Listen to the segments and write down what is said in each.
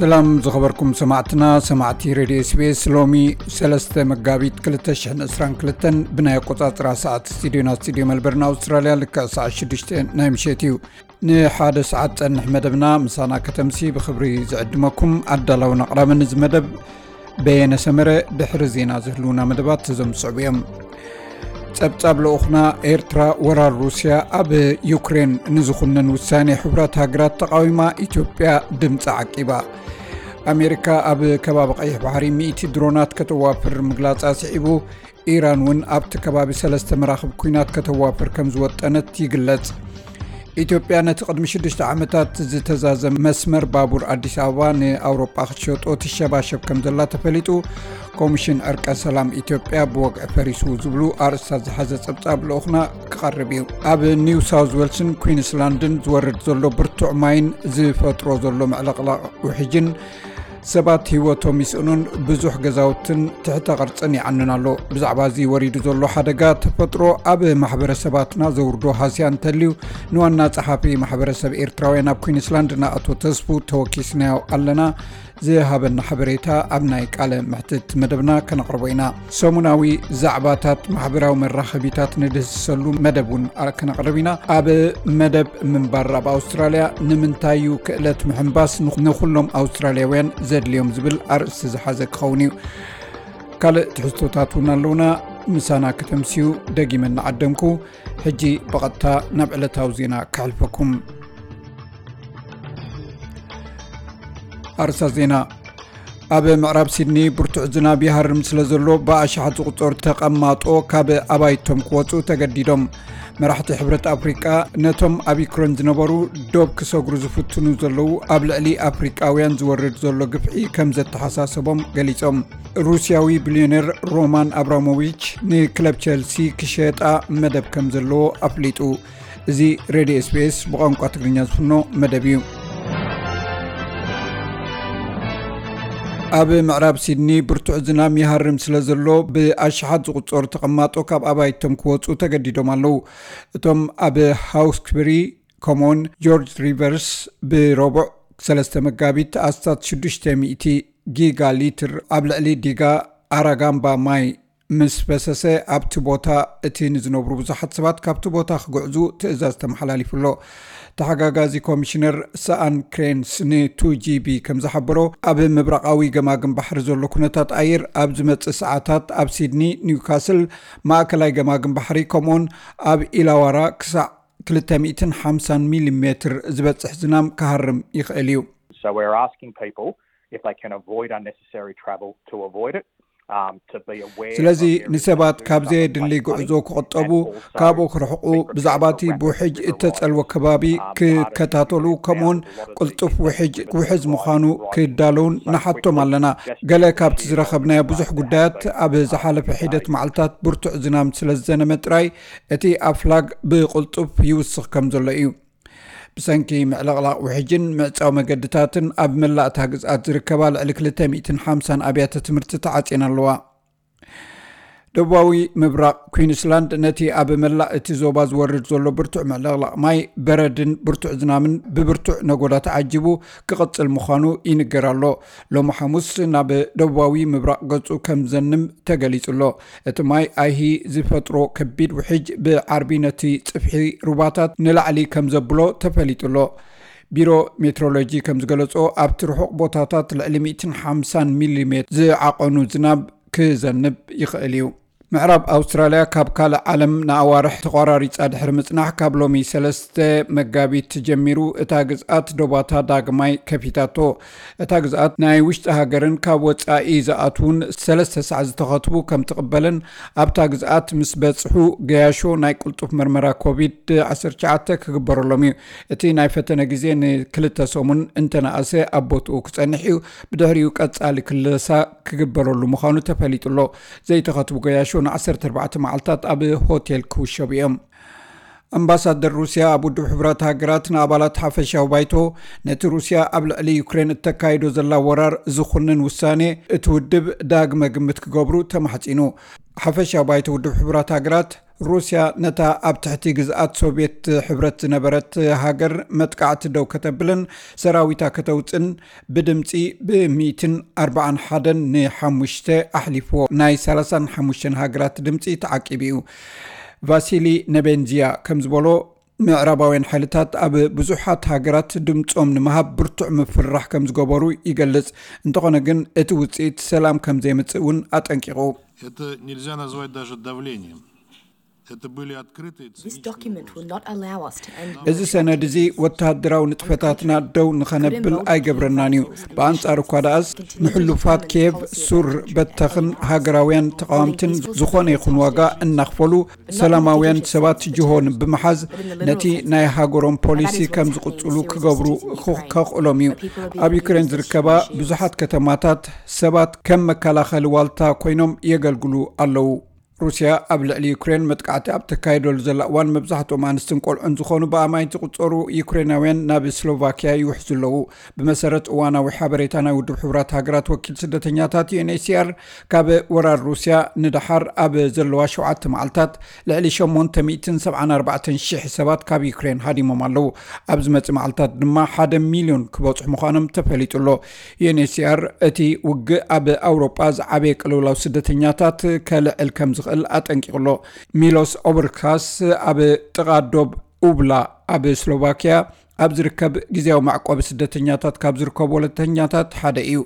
ሰላም ዝኸበርኩም ሰማዕትና ሰማዕቲ ሬድዮ ስቤስ ሎሚ 3 መጋቢት 222 ብናይ ኣቆፃፅራ ሰዓት ስቱድዮና ስቱድዮ መልበርን ኣውስትራልያ ልክዕ ሰዓት 6 ናይ ምሸት እዩ ንሓደ ሰዓት ፀንሕ መደብና ምሳና ከተምሲ ብክብሪ ዝዕድመኩም ኣዳላውን ኣቕራበኒ ዚ መደብ በየነ ሰመረ ድሕሪ ዜና ዝህልውና መደባት ተዘምስዕቡ እዮም ፀብጻብ ልኡኹና ኤርትራ ወራር ሩስያ ኣብ ዩክሬን ንዝኹነን ውሳኔ ሕቡራት ሃገራት ተቃዊማ ኢትዮጵያ ድምፂ ዓቂባ ኣሜሪካ ኣብ ከባቢ ቀይሕ ባሕሪ 100 ድሮናት ከተዋፍር ምግላፃ ስዒቡ ኢራን እውን ኣብቲ ከባቢ ሰለስተ መራክቢ ኩናት ከተዋፍር ከም ዝወጠነት ይግለጽ። ኢትዮጵያ ነቲ ቅድሚ 6ዱሽተ ዓመታት ዝተዛዘመ መስመር ባቡር ኣዲስ ኣበባ ንኣውሮጳ ክትሸጦ ትሸባሸብ ከም ዘላ ተፈሊጡ። ኮሚሽን ዕርቀ ሰላም ኢትዮጵያ ብወግዒ ፈሪሱ ዝብሉ ኣርእስታት ዝሓዘ ፀብጻብ ልኡኹና ክቐርብ እዩ። ኣብ ኒው ሳውዝ ዌልስን ኩንስላንድን ዝወርድ ዘሎ ብርቱዕ ማይን ዝፈጥሮ ዘሎ ምዕለቕላቕ ውሕጅን ሰባት ሂወቶም ይስእኑን ብዙሕ ገዛውትን ትሕተ ቅርፅን ይዓንን ኣሎ። ብዛዕባ እዚ ወሪዱ ዘሎ ሓደጋ ተፈጥሮ ኣብ ማሕበረሰባትና ዘውርዶ ሃስያ እንተልዩ ንዋና ፀሓፊ ማሕበረሰብ ኤርትራውያን ኣብ ኩንስላንድ ናእቶ ተስፉ ተወኪስናዮ ኣለና ዝሃበና ሓበሬታ ኣብ ናይ ቃለ ምሕትት መደብና ከነቕርቦ ኢና። ሰሙናዊ ዛዕባታት ማሕበራዊ መራኸቢታት ንድህስሰሉ መደብ እውን ከነቕርብ ኢና። ኣብ መደብ ምንባር ኣብ ኣውስትራልያ ንምንታይዩ ክእለት ምሕምባስ ንኩሎም ኣውስትራልያውያን ዘድልዮም ዝብል ኣርእስቲ ዝሓዘ ክኸውን እዩ። ካልእ ትሕዝቶታት እውን ኣለውና። ምሳና ከተምስዩ ደጊመ እናዓደምኩ ሕጂ ብቐጥታ ናብ ዕለታዊ ዜና ክሕልፈኩም ኣርእስተ ዜና። ኣብ ምዕራብ ሲድኒ ብርቱዕ ዝናብ ይሃርም ስለ ዘሎ ብኣሽሓት ዝቁፀሩ ተቐማጦ ካብ ኣባይቶም ክወፁ ተገዲዶም። መራሕቲ ሕብረት ኣፍሪቃ ነቶም ኣብ ዩክሬን ዝነበሩ ዶብ ክሰጉሩ ዝፍትኑ ዘለዉ ኣብ ልዕሊ ኣፍሪቃውያን ዝወርድ ዘሎ ግፍዒ ከም ዘተሓሳሰቦም ገሊፆም። ሩስያዊ ቢልዮነር ሮማን ኣብራሞቪች ንክለብ ቸልሲ ክሸጣ መደብ ከም ዘለዎ ኣፍሊጡ። እዚ ሬድዮ SBS ብቋንቋ ትግርኛ ዝፍኖ መደብ እዩ ኣብ ምዕራብ ሲድኒ ብርቱዕ ዝናብ ይሃርም ስለ ዘሎ ብኣሽሓት ዝቁፀሩ ተቐማጦ ካብ ኣባይቶም ክወፁ ተገዲዶም ኣለው እቶም ኣብ ሃውክስብሪ ኮሞን ጆርጅ ሪቨርስ ብረቡዕ 3ለስተ መጋቢት ኣስታት 600 ጊጋ ሊትር ኣብ ልዕሊ ዲጋ ዋራጋምባ ማይ ምስ ፈሰሰ ኣብቲ ቦታ እቲ ንዝነብሩ ብዙሓት ሰባት ካብቲ ቦታ ክጉዕዙ ትእዛዝ ተመሓላሊፉሎ። ተሓጋጋዚ ኮሚሽነር ሰኣን ክሬንስ ን 2GB ከም ዝሓበሮ ኣብ ምብራቃዊ ገማግም ባሕሪ ዘሎ ኩነታት ኣየር ኣብ ዝመፅእ ሰዓታት ኣብ ሲድኒ ኒውካስል ማእከላይ ገማግም ባሕሪ ከምኡውን ኣብ ኢላዋራ ክሳዕ 250 ሚሜትር ዝበፅሕ ዝናም ክሃርም ይኽእል እዩ ስለዚ ንሰባት ካብዘየድሊ ጉዕዞ ክቅጠቡ ካብኡ ክርሕቁ ብዛዕባ እቲ ብውሕጅ እተፀልዎ ከባቢ ክከታተሉ ከምኡውን ቅልጡፍ ውሕጅ ክውሕዝ ምዃኑ ክዳለውን ንሓቶም ኣለና ገለ ካብቲ ዝረከብናዮ ብዙሕ ጉዳያት ኣብ ዝሓለፈ ሒደት መዓልትታት ብርቱዕ ዝናም ስለዝዘነመ ጥራይ እቲ ኣፍላግ ብቅልጡፍ ይውስኽ ከም ዘሎ እዩ ብሰንኪ ምዕለቕላቕ ውሕጅን ምዕፃዊ መገድታትን ኣብ መላእታ ግዝኣት ዝርከባ ልዕሊ 250 ኣብያተ ትምህርቲ ተዓፂን ኣለዋ ደቡባዊ ምብራቅ ኩንስላንድ ነቲ ኣብ መላእ እቲ ዞባ ዝወርድ ዘሎ ብርቱዕ ምዕለቕላቕ ማይ በረድን ብርቱዕ ዝናምን ብብርቱዕ ነጎዳ ተዓጂቡ ክቕፅል ምዃኑ ይንገር ኣሎ። ሎሚ ሓሙስ ናብ ደቡባዊ ምብራቅ ገፁ ከም ዘንም ተገሊጹሎ። እቲ ማይ ኣይሂ ዝፈጥሮ ከቢድ ውሕጅ ብዓርቢ ነቲ ፅፍሒ ሩባታት ንላዕሊ ከም ዘብሎ ተፈሊጡሎ። ቢሮ ሜትሮሎጂ ከም ዝገለፆ ኣብቲ ርሑቕ ቦታታት ልዕሊ 150 ሚሜር ዝዓቐኑ ዝናብ ክዘንብ ይኽእል እዩ ምዕራብ ኣውስትራልያ ካብ ካልእ ዓለም ንኣዋርሒ ተቆራሪፃ ድሕሪ ምፅናሕ ካብ ሎሚ ሰለስተ መጋቢት ጀሚሩ እታ ግዝኣት ዶባታ ዳግማይ ከፊታቶ እታ ግዝኣት ናይ ውሽጢ ሃገርን ካብ ወፃኢ ዝኣትውን ሰለስተ ሰዕ ዝተኸትቡ ከም ትቕበልን ኣብታ ግዝኣት ምስ በፅሑ ገያሾ ናይ ቅልጡፍ መርመራ ኮቪድ-19 ክግበረሎም እዩ። እቲ ናይ ፈተነ ግዜ ንክልተ ሰሙን እንተነእሰ ኣብ ቦትኡ ክፀንሕ እዩ። ብድሕሪኡ ቀፃሊ ክለሳ ክግበረሉ ምዃኑ ተፈሊጡሎ። ዘይተኸትቡ ገያሾ ን14 መዓልትታት ኣብ ሆቴል ክውሸቡ እዮም። ኣምባሳደር ሩስያ ኣብ ውድብ ሕቡራት ሃገራት ንኣባላት ሓፈሻዊ ባይቶ ነቲ ሩስያ ኣብ ልዕሊ ዩክሬን እተካይዶ ዘላ ወራር ዝኹንን ውሳኔ እቲ ውድብ ዳግመ ግምት ክገብሩ ተማሕፂኑ። ሓፈሻዊ ባይቶ ውድብ ሕቡራት ሃገራት ሩስያ ነታ ኣብ ትሕቲ ግዝኣት ሶቪየት ሕብረት ዝነበረት ሃገር መጥቃዕቲ ደው ከተብልን ሰራዊታ ከተውፅን ብድምፂ ብ141 ን5 ኣሕሊፍዎ ናይ 35 ሃገራት ድምፂ ተዓቂብ እዩ። ቫሲሊ ነቤንዝያ ከም ዝበሎ ምዕራባውያን ሓይልታት ኣብ ብዙሓት ሃገራት ድምፆም ንምሃብ ብርቱዕ ምፍራሕ ከም ዝገበሩ ይገልጽ። እንተኾነ ግን እቲ ውፅኢት ሰላም ከም ዘይምፅእ እውን አጠንቂቑ እዚ ሰነድ እዚ ወተሃደራዊ ንጥፈታትና ደው ንኸነብል ኣይገብረናን እዩ። ብኣንጻር እኳ ደኣስ ንሕሉፋት ኬብ ሱር በተኽን ሃገራውያን ተቃዋምትን ዝኾነ ይኹን ዋጋ እናኽፈሉ። ሰላማውያን ሰባት ጅሆን ብምሓዝ ነቲ ናይ ሃገሮም ፖሊሲ ከም ዝቕፅሉ ክገብሩ ከኽእሎም እዩ። ኣብ ዩክሬን ዝርከባ ብዙሓት ከተማታት ሰባት ከም መከላኸሊ ዋልታ ኮይኖም የገልግሉ ኣለው ሩስያ ኣብ ልዕሊ ዩክሬን መጥቃዕቲ ኣብ ተካይደሉ ዘላ እዋን መብዛሕትኦም ኣንስትን ቆልዑን ዝኾኑ ብኣማኢት ዝቁፀሩ ዩክሬናውያን ናብ ስሎቫክያ ይውሕዙ ኣለዉ። ብመሰረት እዋናዊ ሓበሬታ ናይ ውድብ ሕቡራት ሃገራት ወኪል ስደተኛታት UNHCR ካብ ወራር ሩስያ ንድሓር ኣብ ዘለዋ ሸውዓተ መዓልትታት ልዕሊ 874,0000 ሰባት ካብ ዩክሬን ሃዲሞም ኣለዉ። ኣብ ዝመፅእ መዓልትታት ድማ ሓደ ሚልዮን ክበፅሑ ምዃኖም ተፈሊጡሎ UNHCR እቲ ውግእ ኣብ ኣውሮጳ ዝዓበየ ቅልውላው ስደተኛታት ከልዕል ከም ክእል ኣጠንቂቕሎ ሚሎስ ኦብርካስ ኣብ ጥቓ ዶብ ኡብላ ኣብ ስሎቫክያ ኣብ ዝርከብ ግዜያዊ ማዕቆቢ ስደተኛታት ካብ ዝርከቡ ወለተኛታት ሓደ እዩ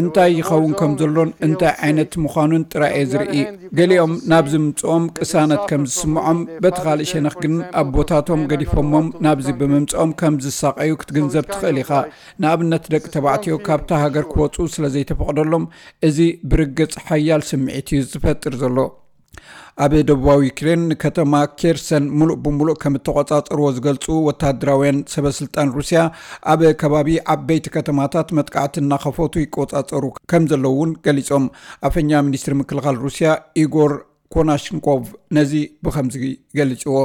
እንታይ ይኸውን ከም ዘሎን እንታይ ዓይነት ምዃኑን ጥራእየ ዝርኢ ገሊኦም ናብዚ ምምፅኦም ቅሳነት ከም ዝስምዖም በቲ ካልእ ሸነኽ ግን ኣብ ቦታቶም ገዲፎሞም ናብዚ ብምምፅኦም ከም ዝሳቀዩ ክትግንዘብ ትኽእል ኢኻ። ንኣብነት ደቂ ተባዕትዮ ካብታ ሃገር ክወፁ ስለ ዘይተፈቕደሎም እዚ ብርግፅ ሓያል ስምዒት እዩ ዝፈጥር ዘሎ ኣብ ደቡባዊ ዩክሬን ከተማ ኬርሰን ሙሉእ ብምሉእ ከም እተቆፃፀርዎ ዝገልፁ ወተሃደራውያን ሰበስልጣን ሩስያ ኣብ ከባቢ ዓበይቲ ከተማታት መጥቃዕቲ እናኸፈቱ ይቆፃፀሩ ከም ዘለዉ እውን ገሊፆም። ኣፈኛ ሚኒስትሪ ምክልኻል ሩስያ ኢጎር ኮናሽንኮቭ ነዚ ብከምዚ ገሊፅዎ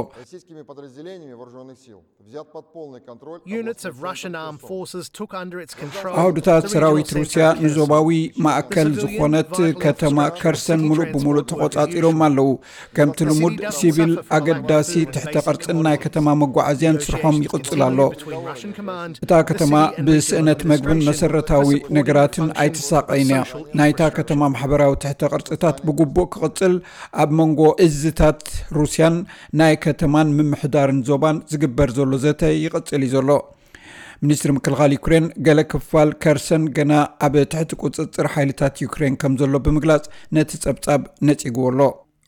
ኣውድታት ሰራዊት ሩስያ ንዞባዊ ማእከል ዝኾነት ከተማ ከርሰን ሙሉእ ብምሉእ ተቆፃፂሮም ኣለው ከምቲ ልሙድ ሲቪል ኣገዳሲ ትሕተ ቅርፅን ናይ ከተማ መጓዓዝያን ስርሖም ይቕፅል ኣሎ እታ ከተማ ብስእነት መግብን መሰረታዊ ነገራትን ኣይትሳቀይን እያ ናይታ ከተማ ማሕበራዊ ትሕተ ቅርፅታት ብግቡእ ክቕፅል ኣብ መንጎ እዝታት ሩስያን ናይ ከተማን ምምሕዳርን ዞባን ዝግበር ዘሎ ዘተ ይቕፅል እዩ ዘሎ። ሚኒስትሪ ምክልኻል ዩክሬን ገለ ክፋል ከርሰን ገና ኣብ ትሕቲ ቁፅፅር ሓይልታት ዩክሬን ከም ዘሎ ብምግላፅ ነቲ ፀብፃብ ነፂግዎ ኣሎ።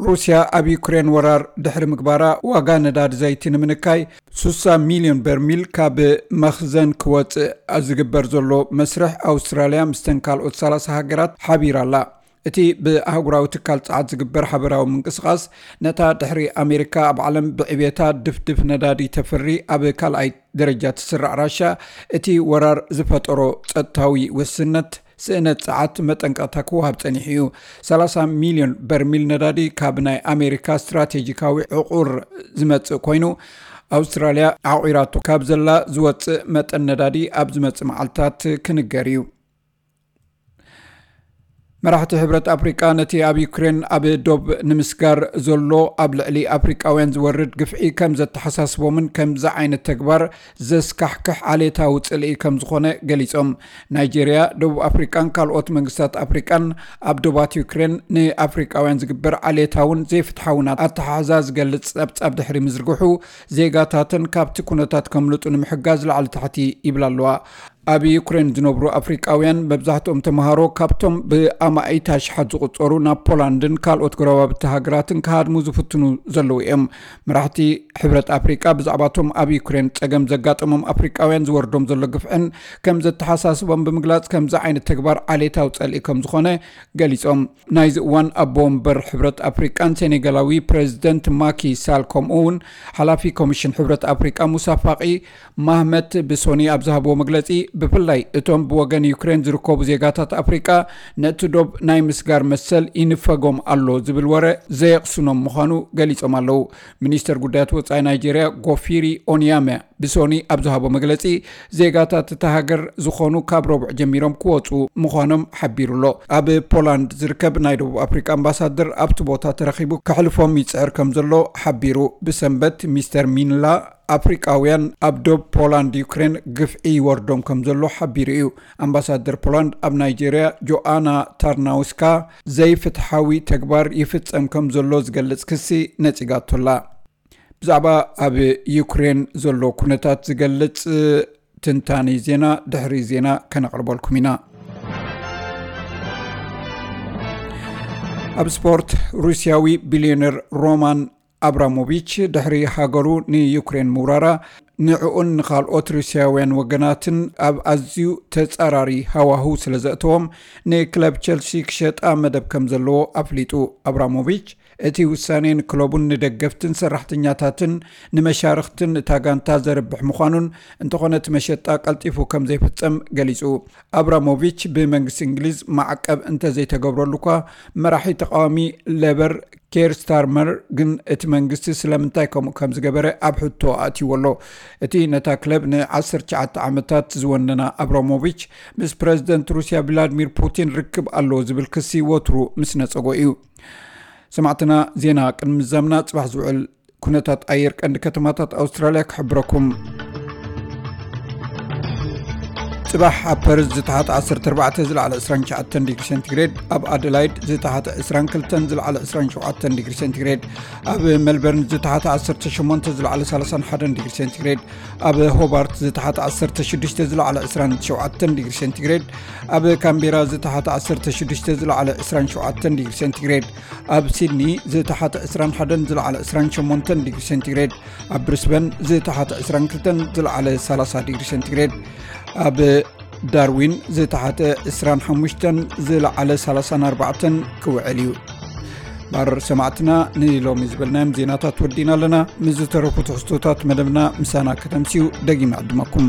ሩስያ ኣብ ዩክሬን ወራር ድሕሪ ምግባራ ዋጋ ነዳዲ ዘይቲ ንምንካይ 60 ሚልዮን በርሚል ካብ መኽዘን ክወፅእ ዝግበር ዘሎ መስርሕ ኣውስትራልያ ምስተን ካልኦት 30 ሃገራት ሓቢር ኣላ እቲ ብኣህጉራዊ ትካል ፀዓት ዝግበር ሓበራዊ ምንቅስቓስ ነታ ድሕሪ ኣሜሪካ ኣብ ዓለም ብዕብታ ድፍድፍ ነዳዲ ተፍሪ ኣብ ካልኣይ ደረጃ ትስራዕ ራሻ እቲ ወራር ዝፈጠሮ ፀጥታዊ ውስነት ስእነት ፀዓት መጠንቀቕታ ክወሃብ ፀኒሑ እዩ። 30 ሚልዮን በርሚል ነዳዲ ካብ ናይ ኣሜሪካ ስትራቴጂካዊ ዕቁር ዝመፅእ ኮይኑ ኣውስትራልያ ዓቂራቶ ካብ ዘላ ዝወፅእ መጠን ነዳዲ ኣብ ዝመፅእ መዓልትታት ክንገር እዩ መራሕቲ ሕብረት ኣፍሪቃ ነቲ ኣብ ዩክሬን ኣብ ዶብ ንምስጋር ዘሎ ኣብ ልዕሊ ኣፍሪቃውያን ዝወርድ ግፍዒ ከም ዘተሓሳስቦምን ከምዚ ዓይነት ተግባር ዘስካሕክሕ ዓሌታዊ ፅልኢ ከም ዝኾነ ገሊፆም። ናይጀርያ ደቡብ ኣፍሪቃን ካልኦት መንግስታት ኣፍሪቃን ኣብ ዶባት ዩክሬን ንኣፍሪቃውያን ዝግበር ዓሌታውን ዘይፍትሓውን ኣተሓሕዛ ዝገልፅ ፀብፃብ ድሕሪ ምዝርግሑ ዜጋታትን ካብቲ ኩነታት ከምልጡ ንምሕጋዝ ላዕሊ ታሕቲ ይብላ ኣለዋ ኣብ ዩክሬን ዝነብሩ ኣፍሪቃውያን መብዛሕትኦም ተምሃሮ ካብቶም ብኣማኢታ ሽሓት ዝቁፀሩ ናብ ፖላንድን ካልኦት ጎረባብቲ ሃገራትን ካሃድሙ ዝፍትኑ ዘለው እዮም። መራሕቲ ሕብረት ኣፍሪቃ ብዛዕባቶም ኣብ ዩክሬን ፀገም ዘጋጠሞም ኣፍሪቃውያን ዝወርዶም ዘሎ ግፍዕን ከም ዘተሓሳስቦም ብምግላፅ ከምዚ ዓይነት ተግባር ዓሌታዊ ፀልኢ ከም ዝኾነ ገሊፆም። ናይዚ እዋን ኣቦ ወንበር ሕብረት ኣፍሪቃን ሴኔጋላዊ ፕሬዚደንት ማኪ ሳል ከምኡ እውን ሓላፊ ኮሚሽን ሕብረት ኣፍሪቃ ሙሳ ፋቂ ማህመት ብሶኒ ኣብ ዝሃብዎ መግለፂ ብፍላይ እቶም ብወገን ዩክሬን ዝርከቡ ዜጋታት ኣፍሪቃ ነቲ ዶብ ናይ ምስጋር መሰል ይንፈጎም ኣሎ ዝብል ወረ ዘየቕስኖም ምዃኑ ገሊፆም ኣለው ሚኒስተር ጉዳያት ወፃኢ ናይጀርያ ጎፊሪ ኦንያሜ ብሶኒ ኣብ ዝሃቦ መግለፂ ዜጋታት እታ ሃገር ዝኾኑ ካብ ረቡዕ ጀሚሮም ክወፁ ምዃኖም ሓቢሩሎ ኣብ ፖላንድ ዝርከብ ናይ ደቡብ ኣፍሪቃ ኣምባሳደር ኣብቲ ቦታ ተረኺቡ ከሕልፎም ይፅዕር ከም ዘሎ ሓቢሩ ብሰንበት ሚስተር ሚንላ ኣፍሪቃውያን ኣብ ዶብ ፖላንድ ዩክሬን ግፍዒ ይወርዶም ከም ዘሎ ሓቢሩ እዩ። ኣምባሳደር ፖላንድ ኣብ ናይጀርያ ጆኣና ታርናውስካ ዘይፍትሓዊ ተግባር ይፍፀም ከም ዘሎ ዝገልፅ ክሲ ነፂጋቶላ። ብዛዕባ ኣብ ዩክሬን ዘሎ ኩነታት ዝገልፅ ትንታኒ ዜና ድሕሪ ዜና ከነቕርበልኩም ኢና። ኣብ ስፖርት ሩስያዊ ቢልዮነር ሮማን ኣብራሞቪች ድሕሪ ሃገሩ ንዩክሬን ምውራራ ንዕኡን ንካልኦት ሩስያውያን ወገናትን ኣብ ኣዝዩ ተፃራሪ ሃዋህው ስለ ዘእተዎም ንክለብ ቸልሲ ክሸጣ መደብ ከም ዘለዎ ኣፍሊጡ። ኣብራሞቪች እቲ ውሳኔ ንክለቡን ንደገፍትን ሰራሕተኛታትን ንመሻርክትን እታ ጋንታ ዘርብሕ ምዃኑን እንተኾነ እቲ መሸጣ ቀልጢፉ ከም ዘይፍፀም ገሊፁ ኣብራሞቪች ብመንግስቲ እንግሊዝ ማዕቀብ እንተዘይተገብረሉ ኳ መራሒ ተቃዋሚ ሌበር ኬር ስታርመር ግን እቲ መንግስቲ ስለምንታይ ከምኡ ከም ዝገበረ ኣብ ሕቶ ኣእትይዎ ኣሎ? እቲ ነታ ክለብ ን19 ዓመታት ዝወነና ኣብራሞቪች ምስ ፕረዚደንት ሩስያ ቭላድሚር ፑቲን ርክብ ኣለዎ ዝብል ክሲ ወትሩ ምስ ነፀጎ እዩ። ሰማዕትና ዜና ቅድሚ ምዛምና ፅባሕ ዝውዕል ኩነታት ኣየር ቀንዲ ከተማታት ኣውስትራልያ ክሕብረኩም ፅባሕ ኣብ ፐርዝ ዝተሓተ 14 ዝለዕለ 29 ዲግሪ ሴንቲግሬድ ኣብ ኣደላይድ ዝተሓተ 22 ዝለዕለ 27 ዲግሪ ሴንቲግሬድ ኣብ ሜልበርን ዝተሓተ 18 ዝለዕለ 31 ዲግሪ ሴንቲግሬድ ኣብ ሆባርት ዝተሓተ 16 ዝለዕለ 27 ዲግሪ ሴንቲግሬድ ኣብ ካምቤራ ዝተሓተ 16 ዝለዕለ 27 ዲግሪ ሴንቲግሬድ ኣብ ሲድኒ ዝተሓተ 21 ዝለዕለ 28 ዲግሪ ሴንቲግሬድ ኣብ ብርስበን ዝተሓተ 22 ዝለዕለ 30 ዲግሪ ሴንቲግሬድ ኣብ ዳርዊን ዝተሓተ 25 ዝለዓለ 34 ክውዕል እዩ። ባር ሰማዕትና ንሎሚ ዝበልናዮም ዜናታት ወዲና ኣለና። ምስ ትሕዝቶታት መደብና ምሳና ከተምስዩ ደጊመ ዕድመኩም